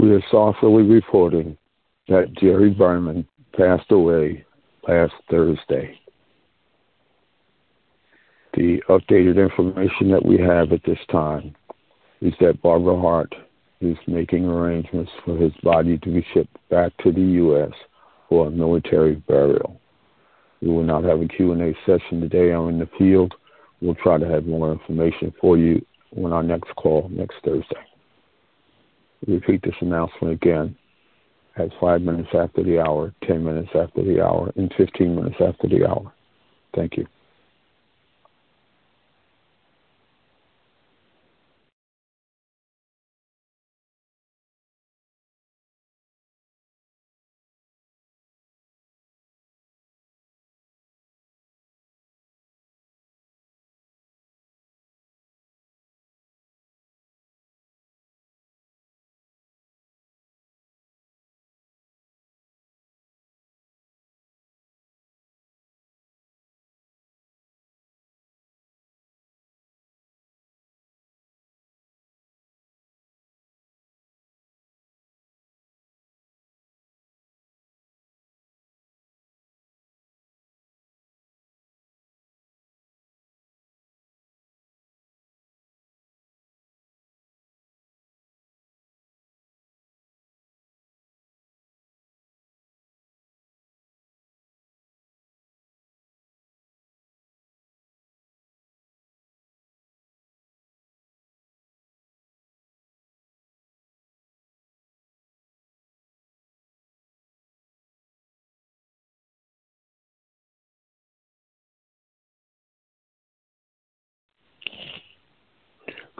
We are softly reporting that Jerry Berman passed away last Thursday. The updated information that we have at this time is that Barbara Hart is making arrangements for his body to be shipped back to the U.S. for a military burial. We will not have a Q&A session today on the field. We'll try to have more information for you on our next call next Thursday. Repeat this announcement again at 5 minutes after the hour, 10 minutes after the hour, and 15 minutes after the hour. Thank you.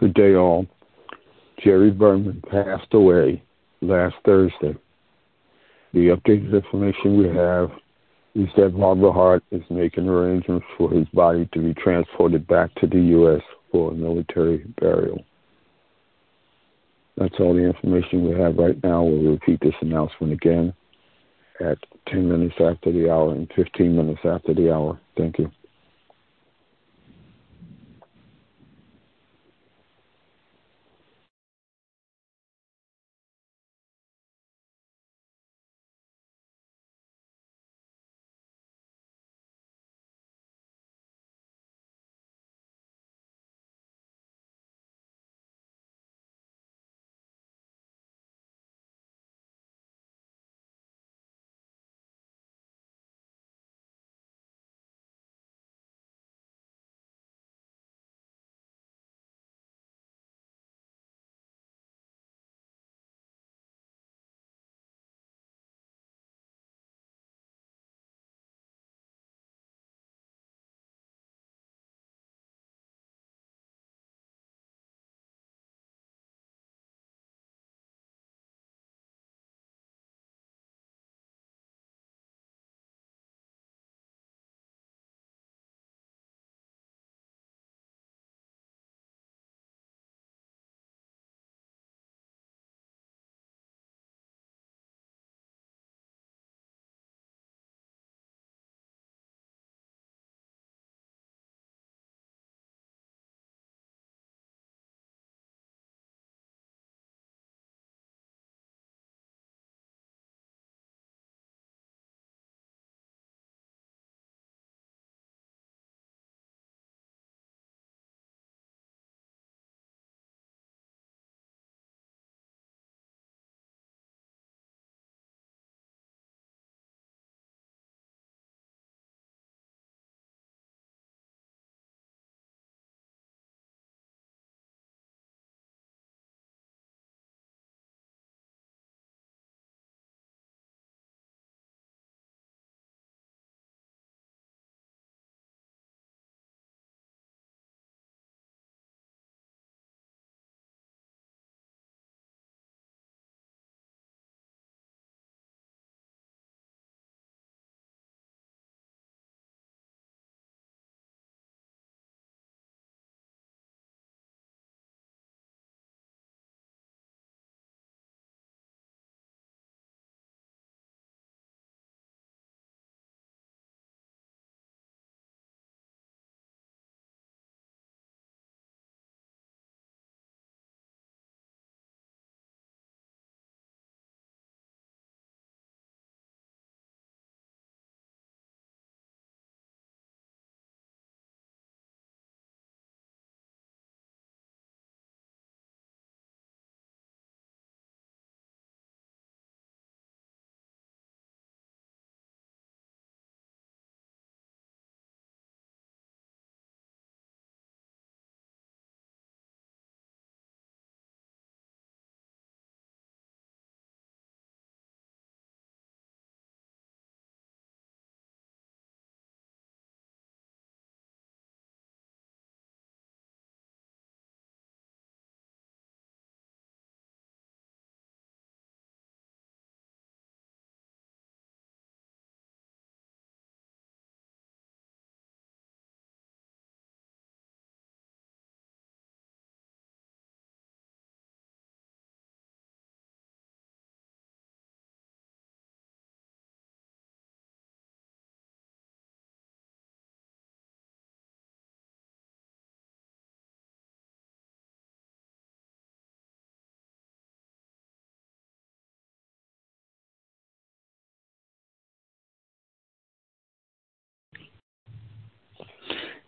Good day, all. Jerry Berman passed away last Thursday. The updated information we have is that Barbara Hart is making arrangements for his body to be transported back to the U.S. for a military burial. That's all the information we have right now. We'll repeat this announcement again at 10 minutes after the hour and 15 minutes after the hour. Thank you.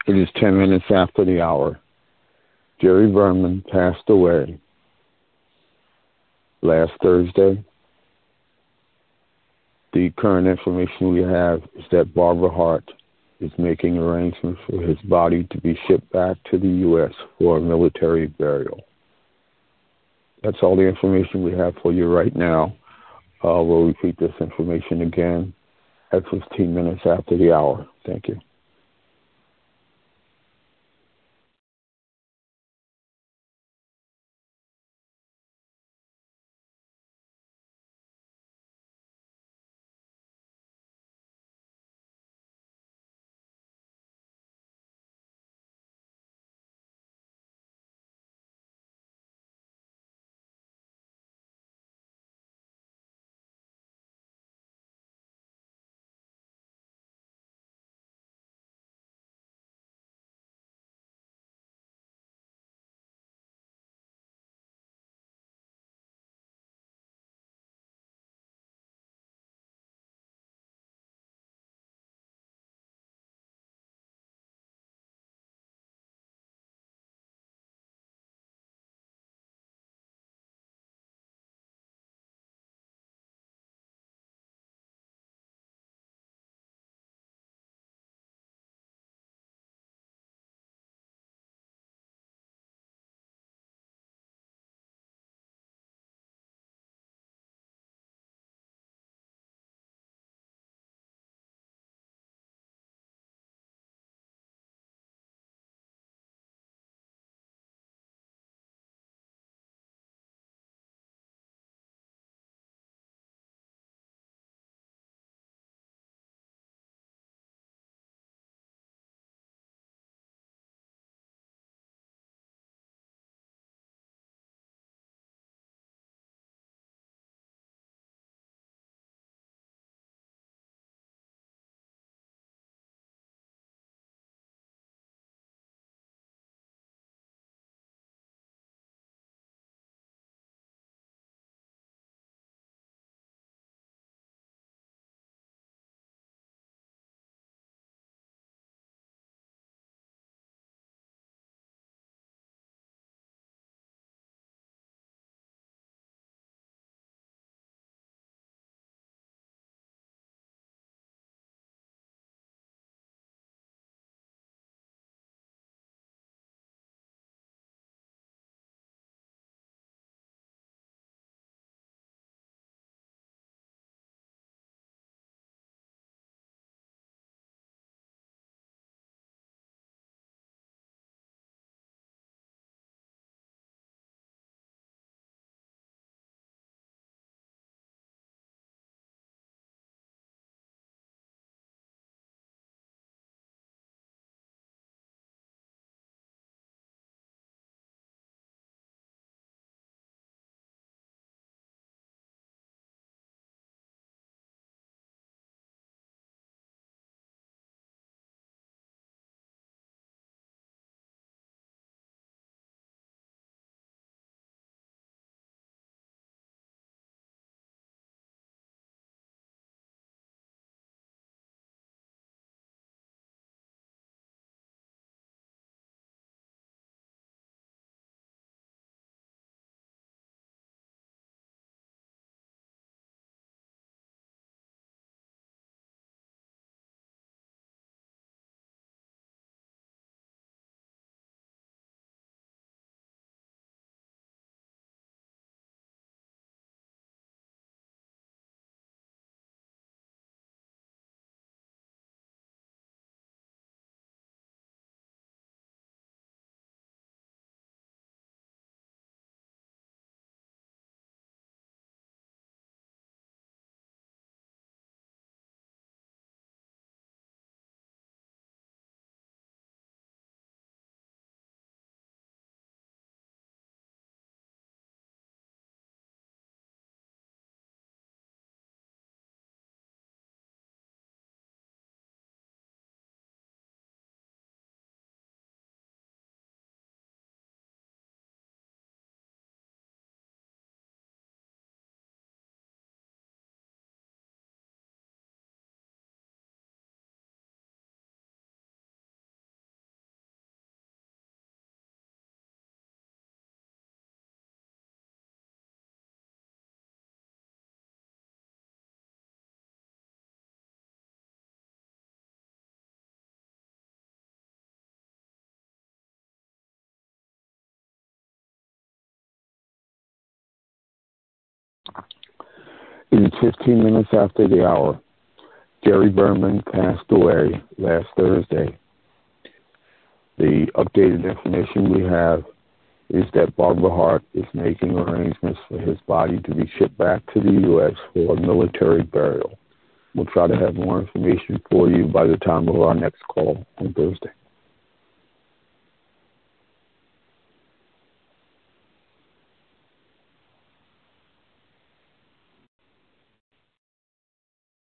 It is 10 minutes after the hour. Jerry Berman passed away last Thursday. The current information we have is that Barbara Hart is making arrangements for his body to be shipped back to the U.S. for a military burial. That's all the information we have for you right now. Uh, we'll repeat this information again at 15 minutes after the hour. Thank you. Is 15 minutes after the hour. Jerry Berman passed away last Thursday. The updated information we have is that Barbara Hart is making arrangements for his body to be shipped back to the U.S. for a military burial. We'll try to have more information for you by the time of our next call on Thursday.